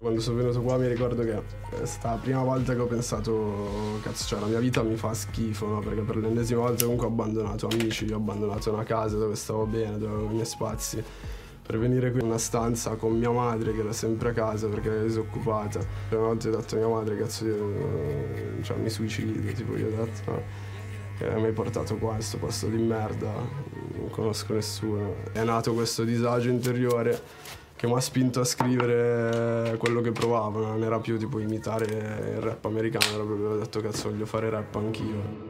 Quando sono venuto qua mi ricordo che è stata la prima volta che ho pensato, cazzo, cioè la mia vita mi fa schifo, no? Perché per l'ennesima volta comunque ho abbandonato amici, ho abbandonato una casa dove stavo bene, dove avevo i miei spazi. Per venire qui in una stanza con mia madre che era sempre a casa perché era disoccupata. Una volta ho detto a mia madre, cazzo, io cioè, mi suicido, tipo io ho detto, no? Che mi hai portato qua in questo posto di merda, non conosco nessuno. È nato questo disagio interiore che mi ha spinto a scrivere quello che provavo, non era più tipo imitare il rap americano, era proprio detto cazzo voglio fare rap anch'io.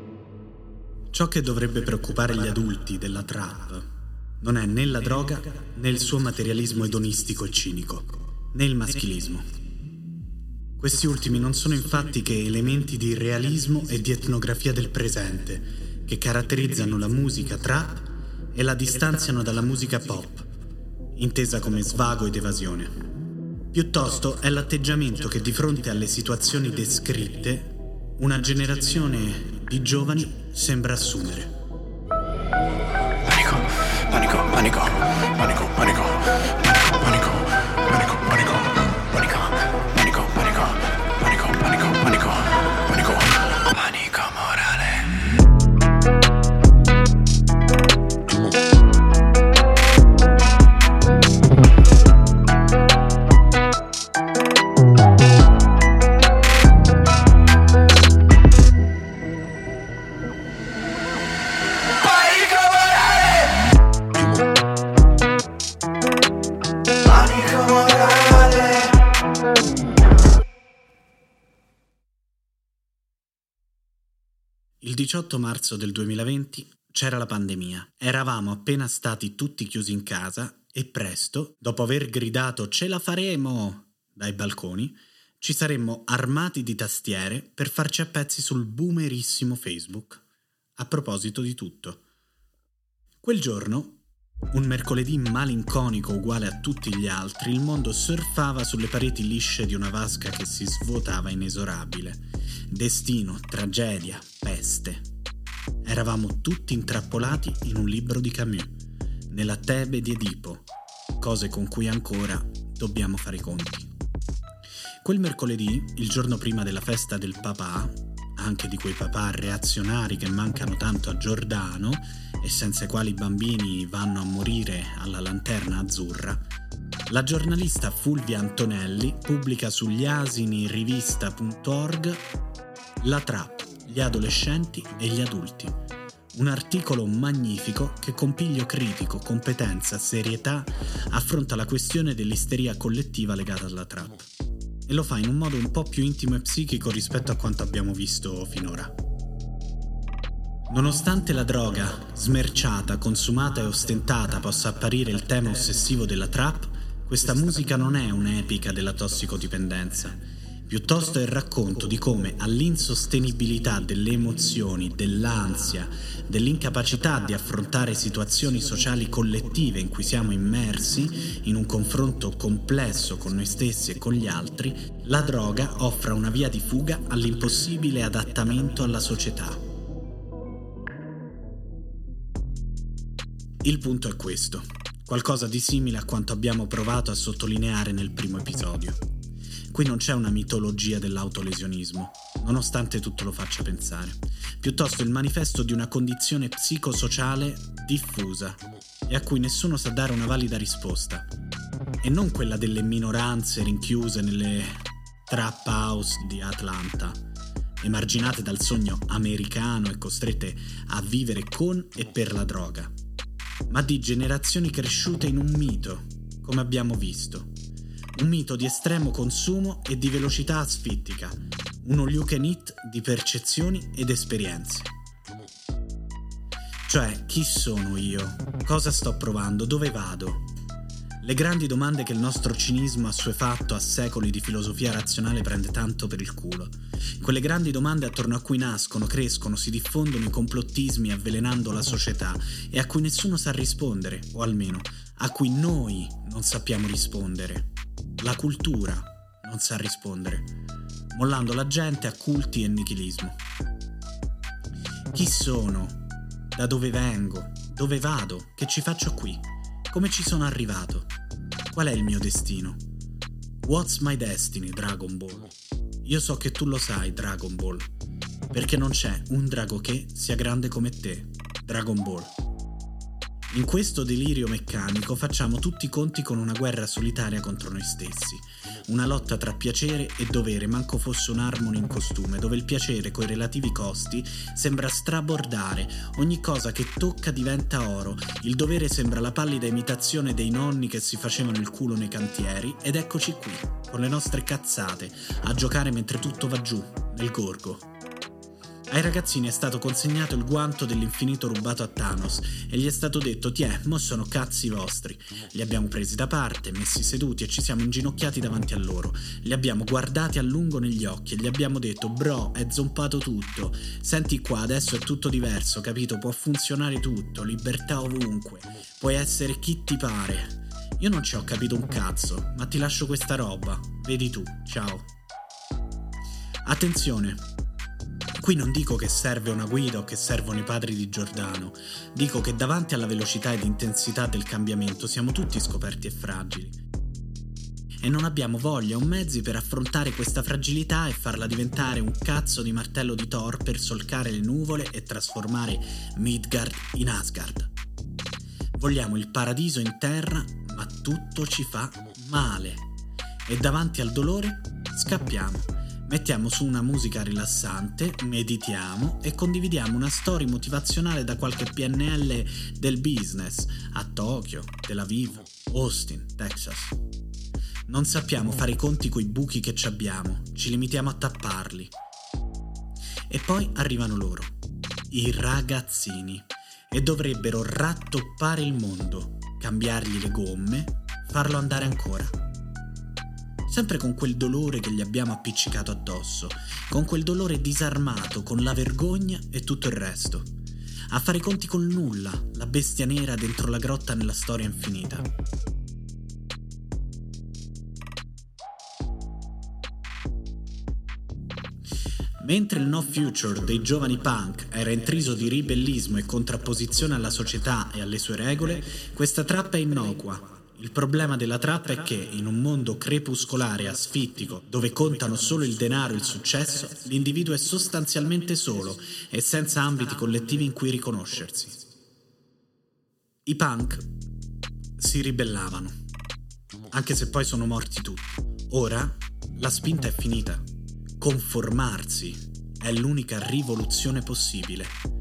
Ciò che dovrebbe preoccupare gli adulti della trap non è né la droga né il suo materialismo edonistico e cinico, né il maschilismo. Questi ultimi non sono infatti che elementi di realismo e di etnografia del presente che caratterizzano la musica trap e la distanziano dalla musica pop intesa come svago ed evasione. Piuttosto è l'atteggiamento che di fronte alle situazioni descritte una generazione di giovani sembra assumere. Panico, panico, panico, panico, panico, 18 marzo del 2020 c'era la pandemia. Eravamo appena stati tutti chiusi in casa e presto, dopo aver gridato ce la faremo dai balconi, ci saremmo armati di tastiere per farci a pezzi sul boomerissimo Facebook. A proposito di tutto. Quel giorno, un mercoledì malinconico uguale a tutti gli altri, il mondo surfava sulle pareti lisce di una vasca che si svuotava inesorabile. Destino, tragedia, peste. Eravamo tutti intrappolati in un libro di Camus, nella Tebe di Edipo, cose con cui ancora dobbiamo fare i conti. Quel mercoledì, il giorno prima della festa del papà, anche di quei papà reazionari che mancano tanto a Giordano e senza i quali i bambini vanno a morire alla lanterna azzurra, la giornalista Fulvia Antonelli pubblica sugli asinirivista.org La trap, gli adolescenti e gli adulti. Un articolo magnifico che con piglio critico, competenza, serietà affronta la questione dell'isteria collettiva legata alla trap. E lo fa in un modo un po' più intimo e psichico rispetto a quanto abbiamo visto finora. Nonostante la droga, smerciata, consumata e ostentata, possa apparire il tema ossessivo della trap, questa musica non è un'epica della tossicodipendenza, piuttosto è il racconto di come all'insostenibilità delle emozioni, dell'ansia, dell'incapacità di affrontare situazioni sociali collettive in cui siamo immersi in un confronto complesso con noi stessi e con gli altri, la droga offra una via di fuga all'impossibile adattamento alla società. Il punto è questo, qualcosa di simile a quanto abbiamo provato a sottolineare nel primo episodio. Qui non c'è una mitologia dell'autolesionismo, nonostante tutto lo faccia pensare, piuttosto il manifesto di una condizione psicosociale diffusa e a cui nessuno sa dare una valida risposta, e non quella delle minoranze rinchiuse nelle trap house di Atlanta, emarginate dal sogno americano e costrette a vivere con e per la droga ma di generazioni cresciute in un mito, come abbiamo visto. Un mito di estremo consumo e di velocità asfittica, un all you can eat di percezioni ed esperienze. Cioè, chi sono io? Cosa sto provando? Dove vado? Le grandi domande che il nostro cinismo assuefatto a secoli di filosofia razionale prende tanto per il culo. Quelle grandi domande attorno a cui nascono, crescono, si diffondono i complottismi avvelenando la società e a cui nessuno sa rispondere, o almeno a cui noi non sappiamo rispondere. La cultura non sa rispondere, mollando la gente a culti e nichilismo. Chi sono? Da dove vengo? Dove vado? Che ci faccio qui? Come ci sono arrivato? Qual è il mio destino? What's my destiny, Dragon Ball? Io so che tu lo sai, Dragon Ball, perché non c'è un drago che sia grande come te, Dragon Ball. In questo delirio meccanico facciamo tutti i conti con una guerra solitaria contro noi stessi, una lotta tra piacere e dovere, manco fosse un Harmony in costume, dove il piacere coi relativi costi sembra strabordare, ogni cosa che tocca diventa oro, il dovere sembra la pallida imitazione dei nonni che si facevano il culo nei cantieri, ed eccoci qui, con le nostre cazzate, a giocare mentre tutto va giù, nel gorgo. Ai ragazzini è stato consegnato il guanto dell'infinito rubato a Thanos e gli è stato detto tiè, mo sono cazzi vostri. Li abbiamo presi da parte, messi seduti e ci siamo inginocchiati davanti a loro. Li abbiamo guardati a lungo negli occhi e gli abbiamo detto bro, è zompato tutto. Senti qua, adesso è tutto diverso, capito? Può funzionare tutto, libertà ovunque. Puoi essere chi ti pare. Io non ci ho capito un cazzo, ma ti lascio questa roba. Vedi tu, ciao. Attenzione, Qui non dico che serve una guida o che servono i padri di Giordano, dico che davanti alla velocità ed intensità del cambiamento siamo tutti scoperti e fragili. E non abbiamo voglia o mezzi per affrontare questa fragilità e farla diventare un cazzo di martello di Thor per solcare le nuvole e trasformare Midgard in Asgard. Vogliamo il paradiso in terra, ma tutto ci fa male. E davanti al dolore scappiamo Mettiamo su una musica rilassante, meditiamo e condividiamo una storia motivazionale da qualche PNL del business a Tokyo, Tel Aviv, Austin, Texas. Non sappiamo fare i conti coi buchi che ci abbiamo, ci limitiamo a tapparli. E poi arrivano loro, i ragazzini, e dovrebbero rattoppare il mondo, cambiargli le gomme, farlo andare ancora sempre con quel dolore che gli abbiamo appiccicato addosso, con quel dolore disarmato, con la vergogna e tutto il resto. A fare i conti col nulla, la bestia nera dentro la grotta nella storia infinita. Mentre il no future dei giovani punk era intriso di ribellismo e contrapposizione alla società e alle sue regole, questa trappa è innocua, il problema della trappa è che in un mondo crepuscolare e asfittico, dove contano solo il denaro e il successo, l'individuo è sostanzialmente solo e senza ambiti collettivi in cui riconoscersi. I punk si ribellavano, anche se poi sono morti tutti. Ora la spinta è finita. Conformarsi è l'unica rivoluzione possibile.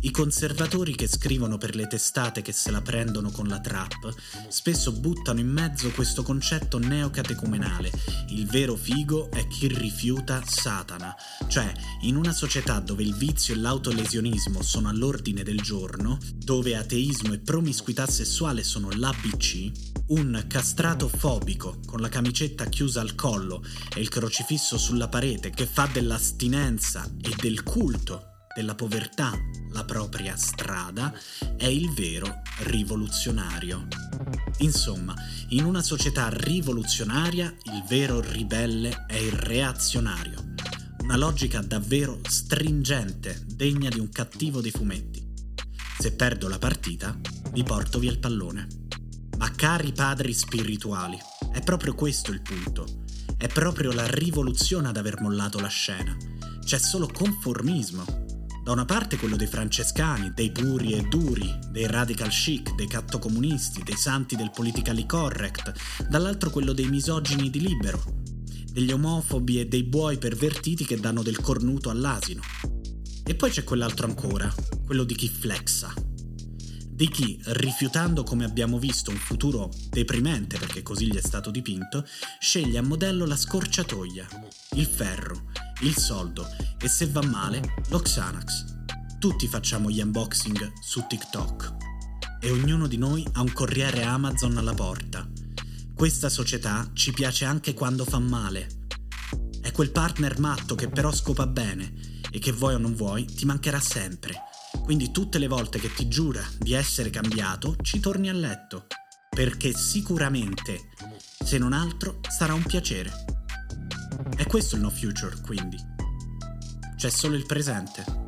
I conservatori che scrivono per le testate che se la prendono con la trap spesso buttano in mezzo questo concetto neocatecumenale. Il vero figo è chi rifiuta Satana. Cioè, in una società dove il vizio e l'autolesionismo sono all'ordine del giorno, dove ateismo e promiscuità sessuale sono l'ABC, un castrato fobico con la camicetta chiusa al collo e il crocifisso sulla parete che fa dell'astinenza e del culto della povertà la propria strada è il vero rivoluzionario. Insomma, in una società rivoluzionaria il vero ribelle è il reazionario. Una logica davvero stringente, degna di un cattivo dei fumetti. Se perdo la partita, vi porto via il pallone. Ma cari padri spirituali, è proprio questo il punto. È proprio la rivoluzione ad aver mollato la scena. C'è solo conformismo, da una parte quello dei francescani, dei puri e duri, dei radical chic, dei cattocomunisti, dei santi del politically correct, dall'altro quello dei misogini di libero, degli omofobi e dei buoi pervertiti che danno del cornuto all'asino. E poi c'è quell'altro ancora, quello di chi flexa. Di chi, rifiutando come abbiamo visto un futuro deprimente perché così gli è stato dipinto, sceglie a modello la scorciatoia, il ferro, il soldo e se va male lo Xanax. Tutti facciamo gli unboxing su TikTok e ognuno di noi ha un corriere Amazon alla porta. Questa società ci piace anche quando fa male. È quel partner matto che però scopa bene e che vuoi o non vuoi ti mancherà sempre. Quindi tutte le volte che ti giura di essere cambiato ci torni a letto. Perché sicuramente, se non altro, sarà un piacere. È questo il no future, quindi. C'è solo il presente.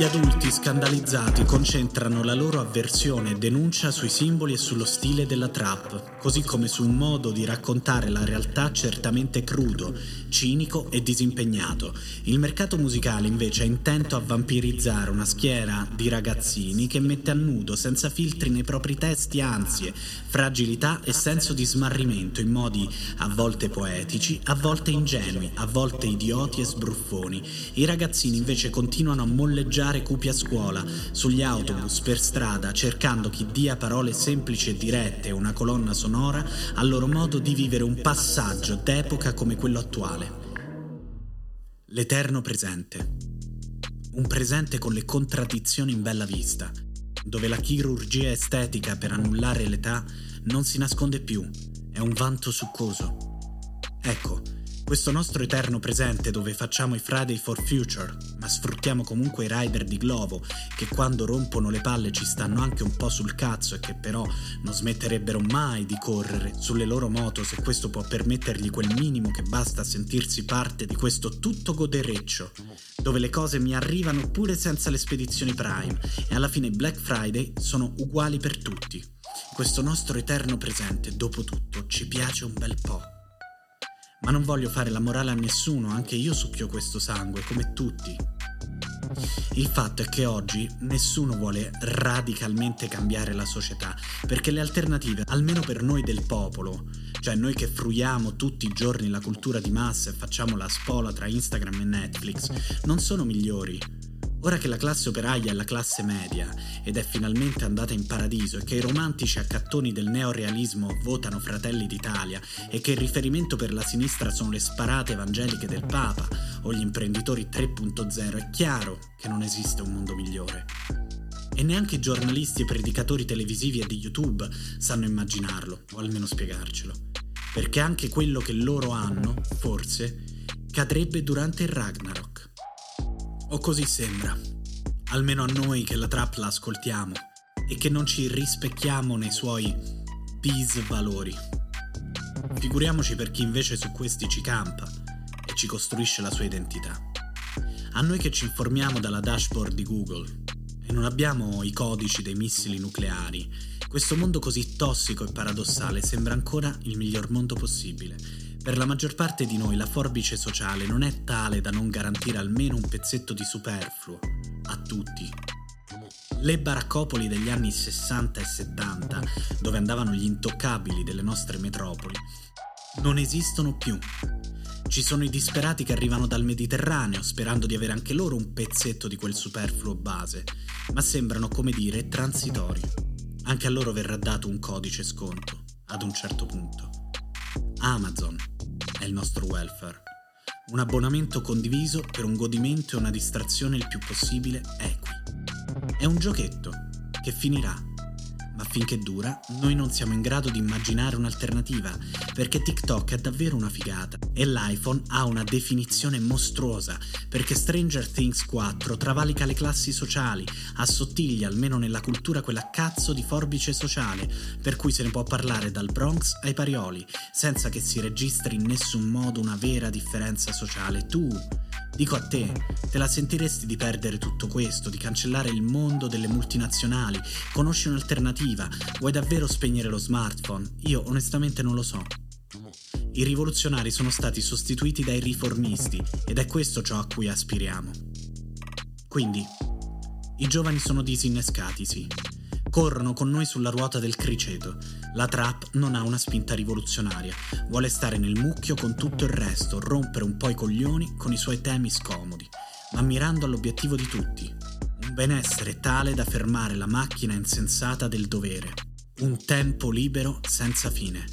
Gli adulti scandalizzati concentrano la loro avversione e denuncia sui simboli e sullo stile della trap, così come su un modo di raccontare la realtà certamente crudo, cinico e disimpegnato. Il mercato musicale invece è intento a vampirizzare una schiera di ragazzini che mette a nudo senza filtri nei propri testi ansie, fragilità e senso di smarrimento in modi a volte poetici, a volte ingenui, a volte idioti e sbruffoni. I ragazzini invece continuano a molleggiare cupi a scuola, sugli autobus, per strada, cercando chi dia parole semplici e dirette una colonna sonora al loro modo di vivere un passaggio d'epoca come quello attuale. L'eterno presente. Un presente con le contraddizioni in bella vista, dove la chirurgia estetica per annullare l'età non si nasconde più, è un vanto succoso. Ecco, questo nostro eterno presente dove facciamo i Friday for Future, ma sfruttiamo comunque i rider di Glovo, che quando rompono le palle ci stanno anche un po' sul cazzo e che però non smetterebbero mai di correre sulle loro moto se questo può permettergli quel minimo che basta a sentirsi parte di questo tutto godereccio, dove le cose mi arrivano pure senza le spedizioni Prime e alla fine Black Friday sono uguali per tutti. Questo nostro eterno presente, dopo tutto, ci piace un bel po'. Ma non voglio fare la morale a nessuno, anche io succhio questo sangue, come tutti. Il fatto è che oggi nessuno vuole radicalmente cambiare la società, perché le alternative, almeno per noi del popolo, cioè noi che fruiamo tutti i giorni la cultura di massa e facciamo la spola tra Instagram e Netflix, non sono migliori. Ora che la classe operaia è la classe media ed è finalmente andata in paradiso e che i romantici accattoni del neorealismo votano Fratelli d'Italia e che il riferimento per la sinistra sono le sparate evangeliche del Papa o gli imprenditori 3.0, è chiaro che non esiste un mondo migliore. E neanche i giornalisti e predicatori televisivi e di YouTube sanno immaginarlo, o almeno spiegarcelo. Perché anche quello che loro hanno, forse, cadrebbe durante il Ragnarok. O così sembra. Almeno a noi che la trap la ascoltiamo e che non ci rispecchiamo nei suoi disvalori. Figuriamoci per chi invece su questi ci campa e ci costruisce la sua identità. A noi che ci informiamo dalla dashboard di Google e non abbiamo i codici dei missili nucleari, questo mondo così tossico e paradossale sembra ancora il miglior mondo possibile per la maggior parte di noi la forbice sociale non è tale da non garantire almeno un pezzetto di superfluo a tutti. Le baraccopoli degli anni 60 e 70, dove andavano gli intoccabili delle nostre metropoli, non esistono più. Ci sono i disperati che arrivano dal Mediterraneo sperando di avere anche loro un pezzetto di quel superfluo base, ma sembrano, come dire, transitori. Anche a loro verrà dato un codice sconto, ad un certo punto. Amazon è il nostro welfare. Un abbonamento condiviso per un godimento e una distrazione il più possibile equi. È un giochetto che finirà ma finché dura noi non siamo in grado di immaginare un'alternativa, perché TikTok è davvero una figata e l'iPhone ha una definizione mostruosa, perché Stranger Things 4 travalica le classi sociali, assottiglia almeno nella cultura quella cazzo di forbice sociale, per cui se ne può parlare dal Bronx ai Parioli, senza che si registri in nessun modo una vera differenza sociale. Tu, Dico a te, te la sentiresti di perdere tutto questo, di cancellare il mondo delle multinazionali? Conosci un'alternativa? Vuoi davvero spegnere lo smartphone? Io onestamente non lo so. I rivoluzionari sono stati sostituiti dai riformisti ed è questo ciò a cui aspiriamo. Quindi, i giovani sono disinnescati, sì, Corrono con noi sulla ruota del criceto. La trap non ha una spinta rivoluzionaria, vuole stare nel mucchio con tutto il resto, rompere un po' i coglioni con i suoi temi scomodi, ma mirando all'obiettivo di tutti, un benessere tale da fermare la macchina insensata del dovere, un tempo libero senza fine.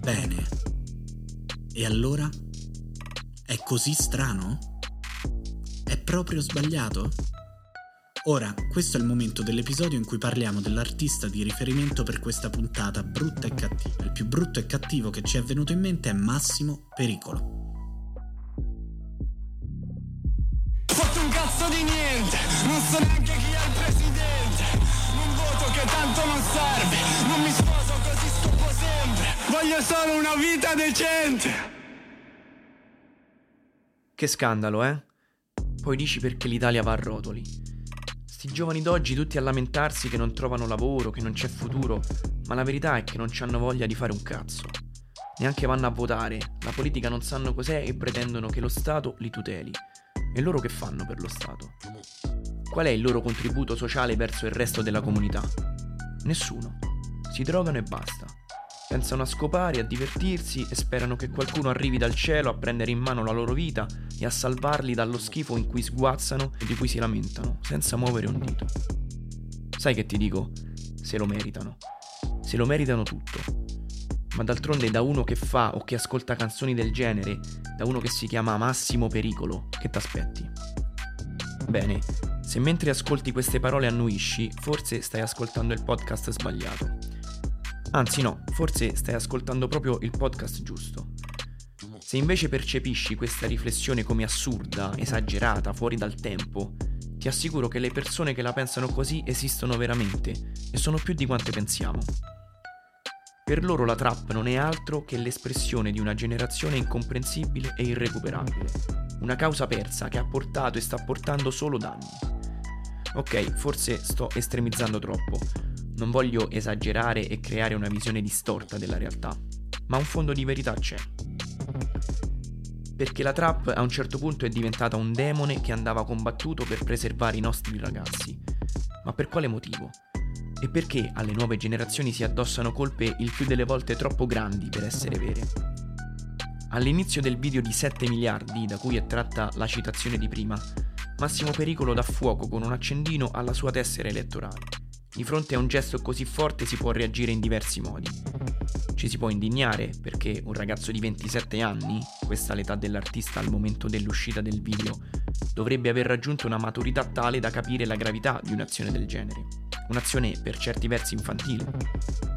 Bene. E allora? È così strano? È proprio sbagliato? Ora, questo è il momento dell'episodio in cui parliamo dell'artista di riferimento per questa puntata brutta e cattiva. Il più brutto e cattivo che ci è venuto in mente è Massimo Pericolo. fatto un cazzo di niente, non so neanche chi è il presidente. Un voto che tanto non serve, non mi sposo così scopo sempre. Voglio solo una vita decente. Che scandalo, eh? Poi dici perché l'Italia va a rotoli. Sti giovani d'oggi tutti a lamentarsi che non trovano lavoro, che non c'è futuro, ma la verità è che non hanno voglia di fare un cazzo. Neanche vanno a votare, la politica non sanno cos'è e pretendono che lo Stato li tuteli. E loro che fanno per lo Stato? Qual è il loro contributo sociale verso il resto della comunità? Nessuno. Si drogano e basta. Pensano a scopare, a divertirsi e sperano che qualcuno arrivi dal cielo a prendere in mano la loro vita e a salvarli dallo schifo in cui sguazzano e di cui si lamentano, senza muovere un dito. Sai che ti dico? Se lo meritano. Se lo meritano tutto. Ma d'altronde da uno che fa o che ascolta canzoni del genere, da uno che si chiama Massimo Pericolo, che t'aspetti? Bene, se mentre ascolti queste parole annuisci, forse stai ascoltando il podcast sbagliato. Anzi no, forse stai ascoltando proprio il podcast giusto. Se invece percepisci questa riflessione come assurda, esagerata, fuori dal tempo, ti assicuro che le persone che la pensano così esistono veramente e sono più di quante pensiamo. Per loro la trap non è altro che l'espressione di una generazione incomprensibile e irrecuperabile, una causa persa che ha portato e sta portando solo danni. Ok, forse sto estremizzando troppo, non voglio esagerare e creare una visione distorta della realtà, ma un fondo di verità c'è. Perché la trap a un certo punto è diventata un demone che andava combattuto per preservare i nostri ragazzi. Ma per quale motivo? E perché alle nuove generazioni si addossano colpe il più delle volte troppo grandi per essere vere? All'inizio del video di 7 miliardi, da cui è tratta la citazione di prima, Massimo Pericolo dà fuoco con un accendino alla sua tessera elettorale. Di fronte a un gesto così forte si può reagire in diversi modi. Ci si può indignare perché un ragazzo di 27 anni, questa l'età dell'artista al momento dell'uscita del video, dovrebbe aver raggiunto una maturità tale da capire la gravità di un'azione del genere. Un'azione per certi versi infantile.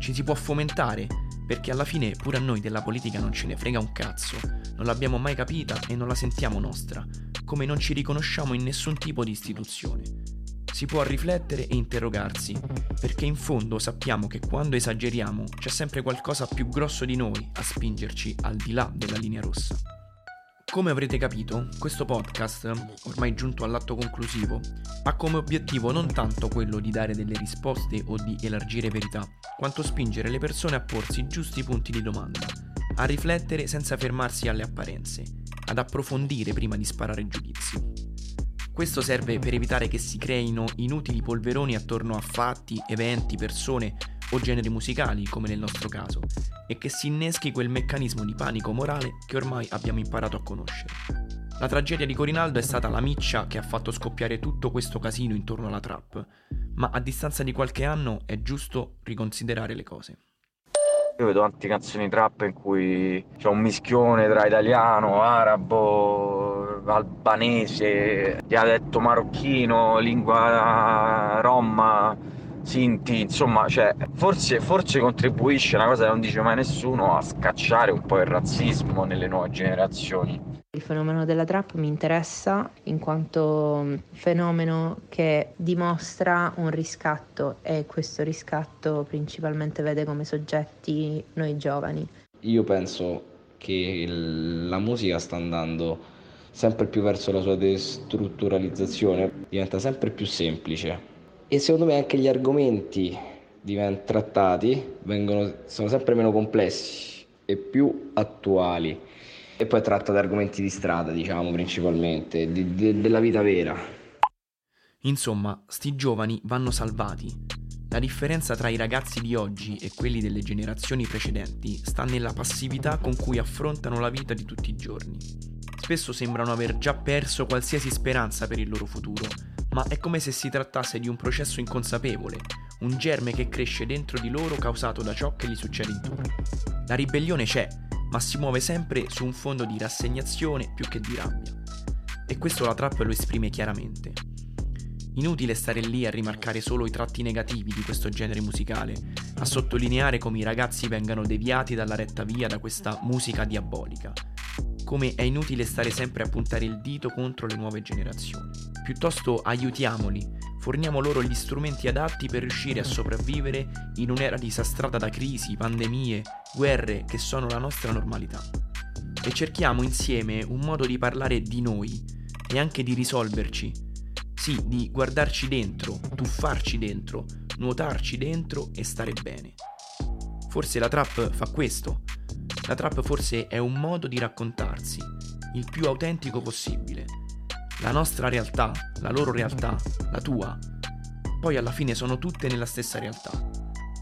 Ci si può fomentare perché alla fine pure a noi della politica non ce ne frega un cazzo, non l'abbiamo mai capita e non la sentiamo nostra, come non ci riconosciamo in nessun tipo di istituzione si può riflettere e interrogarsi, perché in fondo sappiamo che quando esageriamo c'è sempre qualcosa più grosso di noi a spingerci al di là della linea rossa. Come avrete capito, questo podcast, ormai giunto all'atto conclusivo, ha come obiettivo non tanto quello di dare delle risposte o di elargire verità, quanto spingere le persone a porsi i giusti punti di domanda, a riflettere senza fermarsi alle apparenze, ad approfondire prima di sparare giudizi. Questo serve per evitare che si creino inutili polveroni attorno a fatti, eventi, persone o generi musicali, come nel nostro caso, e che si inneschi quel meccanismo di panico morale che ormai abbiamo imparato a conoscere. La tragedia di Corinaldo è stata la miccia che ha fatto scoppiare tutto questo casino intorno alla trap, ma a distanza di qualche anno è giusto riconsiderare le cose. Io vedo tante canzoni trap in cui c'è un mischione tra italiano, arabo, albanese, dialetto marocchino, lingua rom, sinti, insomma, cioè, forse, forse contribuisce, una cosa che non dice mai nessuno, a scacciare un po' il razzismo nelle nuove generazioni. Il fenomeno della trap mi interessa in quanto fenomeno che dimostra un riscatto e questo riscatto principalmente vede come soggetti noi giovani. Io penso che la musica sta andando sempre più verso la sua destrutturalizzazione, diventa sempre più semplice e secondo me anche gli argomenti trattati vengono, sono sempre meno complessi e più attuali e poi tratta di argomenti di strada, diciamo, principalmente, di, de, della vita vera. Insomma, sti giovani vanno salvati. La differenza tra i ragazzi di oggi e quelli delle generazioni precedenti sta nella passività con cui affrontano la vita di tutti i giorni. Spesso sembrano aver già perso qualsiasi speranza per il loro futuro, ma è come se si trattasse di un processo inconsapevole, un germe che cresce dentro di loro causato da ciò che gli succede intorno. La ribellione c'è, ma si muove sempre su un fondo di rassegnazione più che di rabbia. E questo la trap lo esprime chiaramente. Inutile stare lì a rimarcare solo i tratti negativi di questo genere musicale, a sottolineare come i ragazzi vengano deviati dalla retta via da questa musica diabolica. Come è inutile stare sempre a puntare il dito contro le nuove generazioni. Piuttosto aiutiamoli, forniamo loro gli strumenti adatti per riuscire a sopravvivere in un'era disastrata da crisi, pandemie, guerre che sono la nostra normalità. E cerchiamo insieme un modo di parlare di noi, e anche di risolverci. Sì, di guardarci dentro, tuffarci dentro, nuotarci dentro e stare bene. Forse la trap fa questo. La trap forse è un modo di raccontarsi, il più autentico possibile. La nostra realtà, la loro realtà, la tua. Poi alla fine sono tutte nella stessa realtà.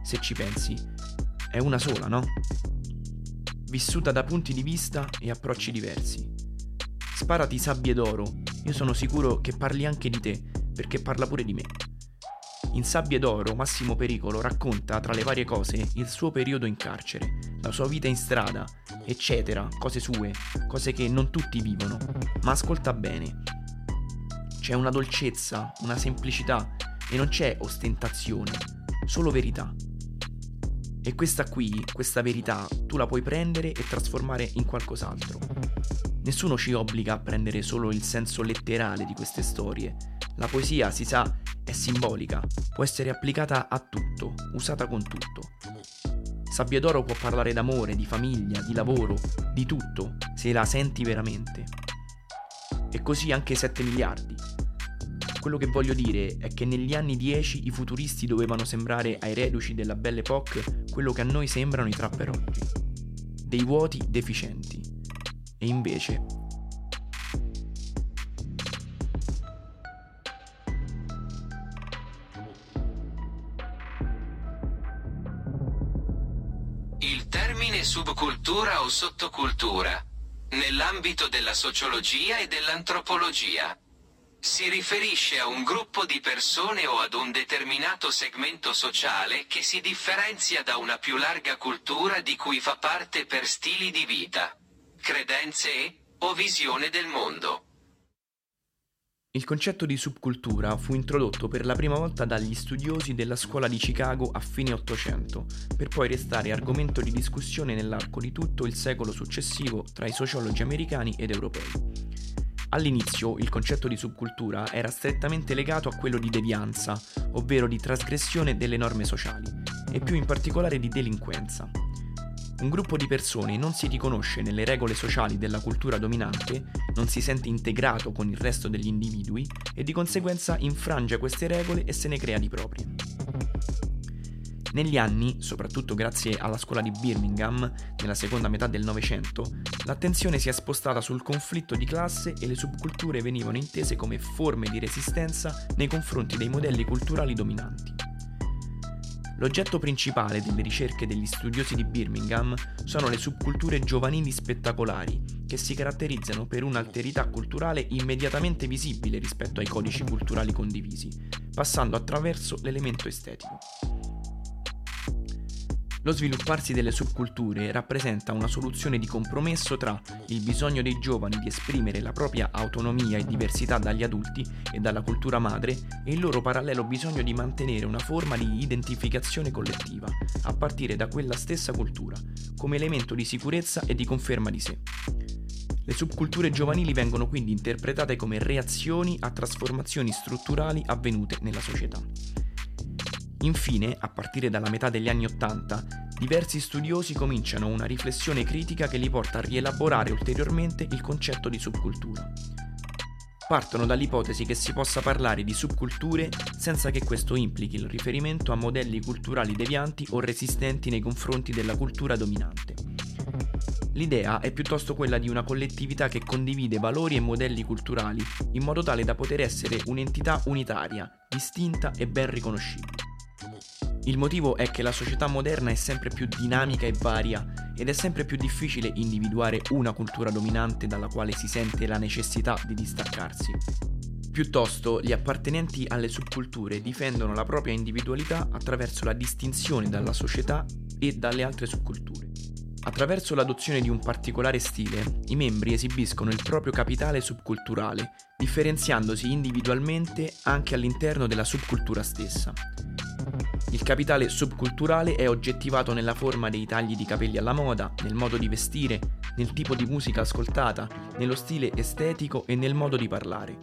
Se ci pensi, è una sola, no? Vissuta da punti di vista e approcci diversi. Sparati sabbie d'oro, io sono sicuro che parli anche di te, perché parla pure di me. In Sabbie d'Oro, Massimo Pericolo racconta, tra le varie cose, il suo periodo in carcere, la sua vita in strada, eccetera, cose sue, cose che non tutti vivono. Ma ascolta bene. C'è una dolcezza, una semplicità e non c'è ostentazione, solo verità. E questa qui, questa verità, tu la puoi prendere e trasformare in qualcos'altro. Nessuno ci obbliga a prendere solo il senso letterale di queste storie. La poesia, si sa, è simbolica, può essere applicata a tutto, usata con tutto. Sabbia d'oro può parlare d'amore, di famiglia, di lavoro, di tutto, se la senti veramente. E così anche 7 miliardi. Quello che voglio dire è che negli anni 10 i futuristi dovevano sembrare ai reduci della Belle Époque quello che a noi sembrano i trapper oggi. Dei vuoti deficienti. E invece Il termine subcultura o sottocultura, nell'ambito della sociologia e dell'antropologia, si riferisce a un gruppo di persone o ad un determinato segmento sociale che si differenzia da una più larga cultura di cui fa parte per stili di vita, credenze e o visione del mondo. Il concetto di subcultura fu introdotto per la prima volta dagli studiosi della scuola di Chicago a fine Ottocento, per poi restare argomento di discussione nell'arco di tutto il secolo successivo tra i sociologi americani ed europei. All'inizio il concetto di subcultura era strettamente legato a quello di devianza, ovvero di trasgressione delle norme sociali, e più in particolare di delinquenza. Un gruppo di persone non si riconosce nelle regole sociali della cultura dominante, non si sente integrato con il resto degli individui e di conseguenza infrange queste regole e se ne crea di proprie. Negli anni, soprattutto grazie alla scuola di Birmingham, nella seconda metà del Novecento, l'attenzione si è spostata sul conflitto di classe e le subculture venivano intese come forme di resistenza nei confronti dei modelli culturali dominanti. L'oggetto principale delle ricerche degli studiosi di Birmingham sono le subculture giovanili spettacolari, che si caratterizzano per un'alterità culturale immediatamente visibile rispetto ai codici culturali condivisi, passando attraverso l'elemento estetico. Lo svilupparsi delle subculture rappresenta una soluzione di compromesso tra il bisogno dei giovani di esprimere la propria autonomia e diversità dagli adulti e dalla cultura madre e il loro parallelo bisogno di mantenere una forma di identificazione collettiva, a partire da quella stessa cultura, come elemento di sicurezza e di conferma di sé. Le subculture giovanili vengono quindi interpretate come reazioni a trasformazioni strutturali avvenute nella società. Infine, a partire dalla metà degli anni Ottanta, diversi studiosi cominciano una riflessione critica che li porta a rielaborare ulteriormente il concetto di subcultura. Partono dall'ipotesi che si possa parlare di subculture senza che questo implichi il riferimento a modelli culturali devianti o resistenti nei confronti della cultura dominante. L'idea è piuttosto quella di una collettività che condivide valori e modelli culturali in modo tale da poter essere un'entità unitaria, distinta e ben riconoscibile. Il motivo è che la società moderna è sempre più dinamica e varia ed è sempre più difficile individuare una cultura dominante dalla quale si sente la necessità di distaccarsi. Piuttosto, gli appartenenti alle subculture difendono la propria individualità attraverso la distinzione dalla società e dalle altre subculture. Attraverso l'adozione di un particolare stile, i membri esibiscono il proprio capitale subculturale, differenziandosi individualmente anche all'interno della subcultura stessa. Il capitale subculturale è oggettivato nella forma dei tagli di capelli alla moda, nel modo di vestire, nel tipo di musica ascoltata, nello stile estetico e nel modo di parlare.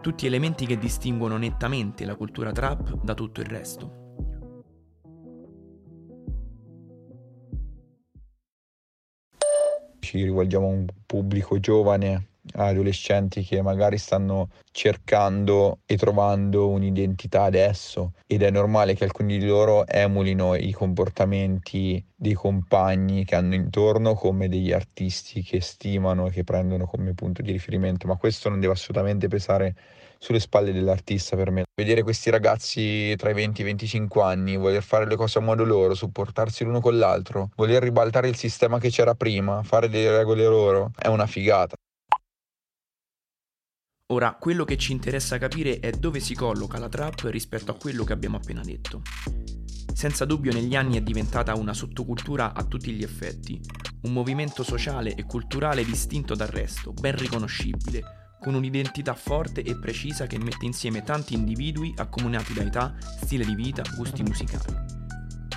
Tutti elementi che distinguono nettamente la cultura trap da tutto il resto. Ci rivolgiamo a un pubblico giovane adolescenti che magari stanno cercando e trovando un'identità adesso ed è normale che alcuni di loro emulino i comportamenti dei compagni che hanno intorno come degli artisti che stimano e che prendono come punto di riferimento, ma questo non deve assolutamente pesare sulle spalle dell'artista per me. Vedere questi ragazzi tra i 20 e i 25 anni, voler fare le cose a modo loro, supportarsi l'uno con l'altro, voler ribaltare il sistema che c'era prima, fare delle regole loro, è una figata. Ora, quello che ci interessa capire è dove si colloca la trap rispetto a quello che abbiamo appena detto. Senza dubbio negli anni è diventata una sottocultura a tutti gli effetti, un movimento sociale e culturale distinto dal resto, ben riconoscibile, con un'identità forte e precisa che mette insieme tanti individui accomunati da età, stile di vita, gusti musicali.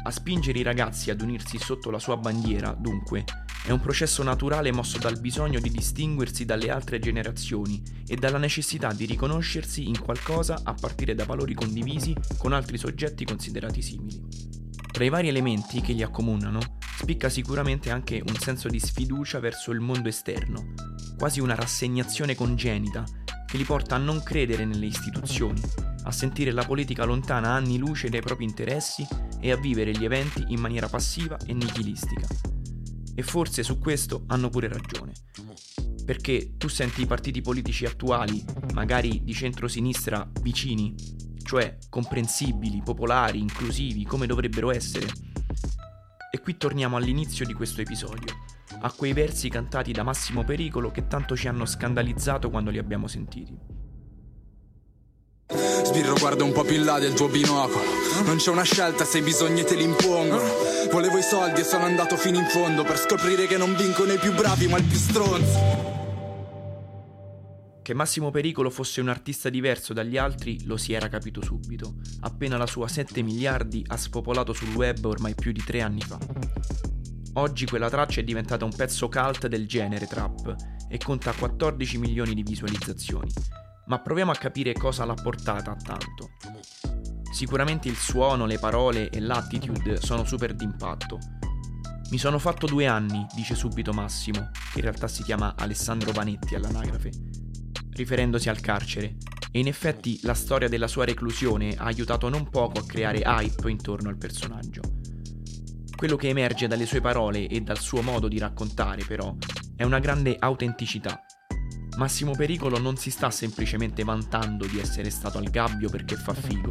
A spingere i ragazzi ad unirsi sotto la sua bandiera, dunque, è un processo naturale mosso dal bisogno di distinguersi dalle altre generazioni e dalla necessità di riconoscersi in qualcosa a partire da valori condivisi con altri soggetti considerati simili. Tra i vari elementi che li accomunano, spicca sicuramente anche un senso di sfiducia verso il mondo esterno, quasi una rassegnazione congenita che li porta a non credere nelle istituzioni, a sentire la politica lontana anni luce dai propri interessi e a vivere gli eventi in maniera passiva e nichilistica. E forse su questo hanno pure ragione. Perché tu senti i partiti politici attuali, magari di centro-sinistra, vicini, cioè comprensibili, popolari, inclusivi, come dovrebbero essere. E qui torniamo all'inizio di questo episodio, a quei versi cantati da Massimo Pericolo che tanto ci hanno scandalizzato quando li abbiamo sentiti. Sbirro guarda un po' più in là del tuo binocolo. Non c'è una scelta se i bisogni te li impongono. Volevo i soldi e sono andato fino in fondo Per scoprire che non vincono i più bravi ma il più stronzo. Che Massimo Pericolo fosse un artista diverso dagli altri lo si era capito subito, appena la sua 7 miliardi ha spopolato sul web ormai più di tre anni fa. Oggi quella traccia è diventata un pezzo cult del genere trap e conta 14 milioni di visualizzazioni, ma proviamo a capire cosa l'ha portata a tanto. Sicuramente il suono, le parole e l'attitude sono super d'impatto. Mi sono fatto due anni, dice subito Massimo, che in realtà si chiama Alessandro Vanetti all'anagrafe, riferendosi al carcere, e in effetti la storia della sua reclusione ha aiutato non poco a creare hype intorno al personaggio. Quello che emerge dalle sue parole e dal suo modo di raccontare, però, è una grande autenticità Massimo Pericolo non si sta semplicemente vantando di essere stato al gabbio perché fa figo.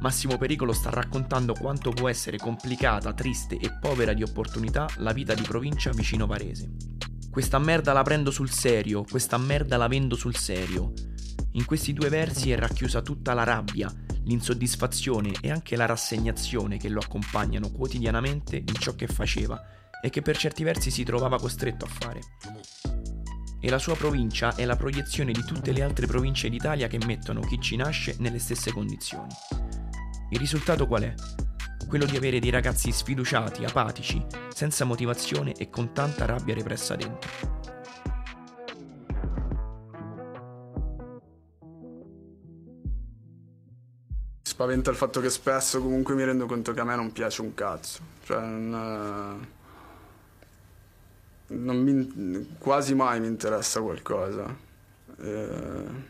Massimo Pericolo sta raccontando quanto può essere complicata, triste e povera di opportunità la vita di provincia vicino Varese. Questa merda la prendo sul serio, questa merda la vendo sul serio. In questi due versi è racchiusa tutta la rabbia, l'insoddisfazione e anche la rassegnazione che lo accompagnano quotidianamente in ciò che faceva e che per certi versi si trovava costretto a fare e la sua provincia è la proiezione di tutte le altre province d'Italia che mettono chi ci nasce nelle stesse condizioni. Il risultato qual è? Quello di avere dei ragazzi sfiduciati, apatici, senza motivazione e con tanta rabbia repressa dentro. Spaventa il fatto che spesso comunque mi rendo conto che a me non piace un cazzo. Cioè, non mi, quasi mai mi interessa qualcosa. Eh,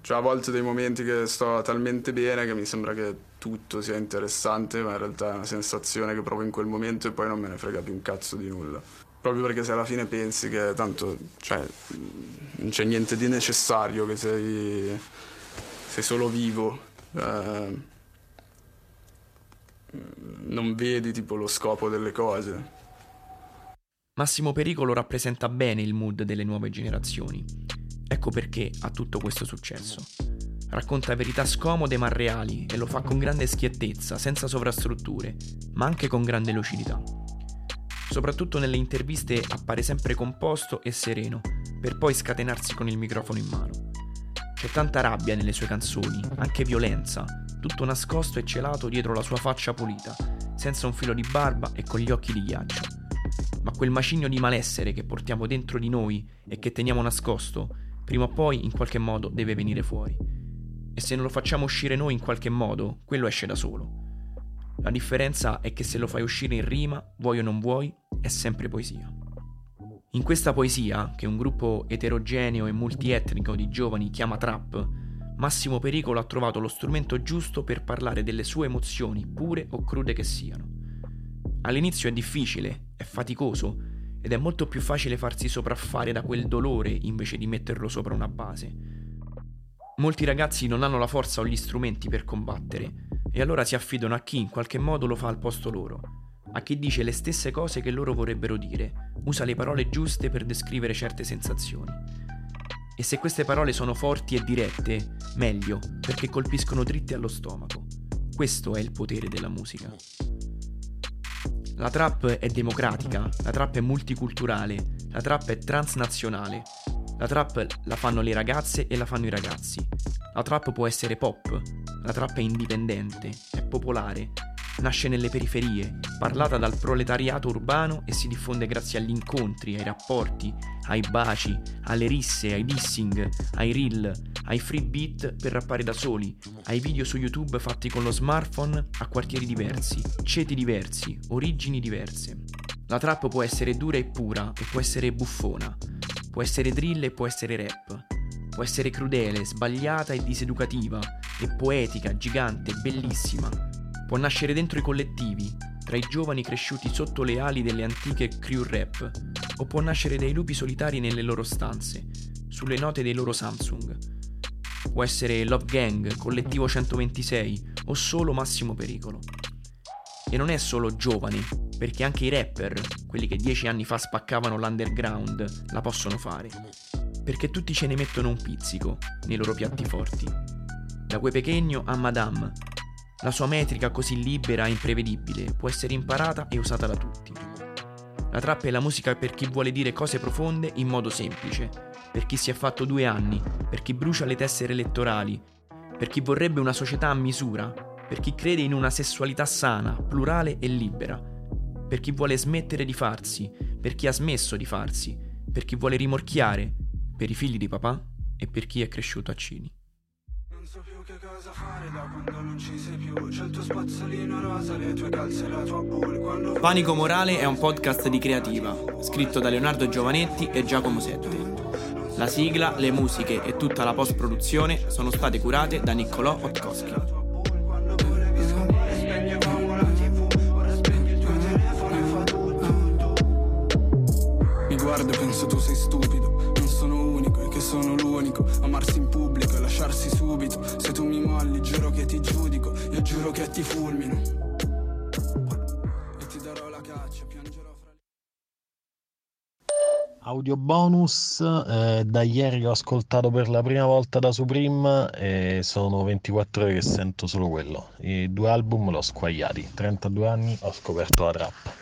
cioè a volte dei momenti che sto talmente bene che mi sembra che tutto sia interessante, ma in realtà è una sensazione che provo in quel momento e poi non me ne frega più un cazzo di nulla. Proprio perché se alla fine pensi che tanto cioè, non c'è niente di necessario, che sei, sei solo vivo. Eh, non vedi tipo lo scopo delle cose. Massimo Pericolo rappresenta bene il mood delle nuove generazioni. Ecco perché ha tutto questo successo. Racconta verità scomode ma reali e lo fa con grande schiettezza, senza sovrastrutture, ma anche con grande lucidità. Soprattutto nelle interviste appare sempre composto e sereno, per poi scatenarsi con il microfono in mano. C'è tanta rabbia nelle sue canzoni, anche violenza, tutto nascosto e celato dietro la sua faccia pulita, senza un filo di barba e con gli occhi di ghiaccio ma quel macigno di malessere che portiamo dentro di noi e che teniamo nascosto, prima o poi in qualche modo deve venire fuori. E se non lo facciamo uscire noi in qualche modo, quello esce da solo. La differenza è che se lo fai uscire in rima, vuoi o non vuoi, è sempre poesia. In questa poesia, che un gruppo eterogeneo e multietnico di giovani chiama trap, Massimo Pericolo ha trovato lo strumento giusto per parlare delle sue emozioni, pure o crude che siano. All'inizio è difficile, faticoso ed è molto più facile farsi sopraffare da quel dolore invece di metterlo sopra una base. Molti ragazzi non hanno la forza o gli strumenti per combattere e allora si affidano a chi in qualche modo lo fa al posto loro, a chi dice le stesse cose che loro vorrebbero dire, usa le parole giuste per descrivere certe sensazioni. E se queste parole sono forti e dirette, meglio, perché colpiscono dritte allo stomaco. Questo è il potere della musica. La trap è democratica, la trap è multiculturale, la trap è transnazionale. La trap la fanno le ragazze e la fanno i ragazzi. La trap può essere pop, la trap è indipendente, è popolare, nasce nelle periferie, parlata dal proletariato urbano e si diffonde grazie agli incontri, ai rapporti, ai baci, alle risse, ai dissing, ai reel, ai free beat per rappare da soli, ai video su YouTube fatti con lo smartphone a quartieri diversi, ceti diversi, origini diverse. La trap può essere dura e pura e può essere buffona, può essere drill e può essere rap, può essere crudele, sbagliata e diseducativa, e poetica, gigante, bellissima, può nascere dentro i collettivi, tra i giovani cresciuti sotto le ali delle antiche crew rap, o può nascere dai lupi solitari nelle loro stanze, sulle note dei loro Samsung. Può essere Love Gang, Collettivo 126 o solo Massimo Pericolo. E non è solo giovani, perché anche i rapper, quelli che dieci anni fa spaccavano l'underground, la possono fare. Perché tutti ce ne mettono un pizzico nei loro piatti forti. Da quei Pechegno a Madame, la sua metrica così libera e imprevedibile può essere imparata e usata da tutti. La trap è la musica per chi vuole dire cose profonde in modo semplice, per chi si è fatto due anni, per chi brucia le tessere elettorali, per chi vorrebbe una società a misura, per chi crede in una sessualità sana, plurale e libera, per chi vuole smettere di farsi, per chi ha smesso di farsi, per chi vuole rimorchiare, per i figli di papà e per chi è cresciuto a Cini. Cosa fare da quando non ci sei più C'è il tuo spazzolino rosa, le tue calze la tua bull quando... Panico Morale è un podcast di creativa, scritto da Leonardo Giovanetti e Giacomo Sette. La sigla, le musiche e tutta la post-produzione sono state curate da Niccolò Otkowski. Mi guardo e penso tu sei stupido che sono l'unico Amarsi in pubblico e lasciarsi subito Se tu mi molli giuro che ti giudico Io giuro che ti fulmino E ti darò la caccia Piangerò fra Audio bonus, eh, da ieri l'ho ascoltato per la prima volta da Supreme e sono 24 ore che sento solo quello. I due album l'ho squagliati, 32 anni ho scoperto la trap.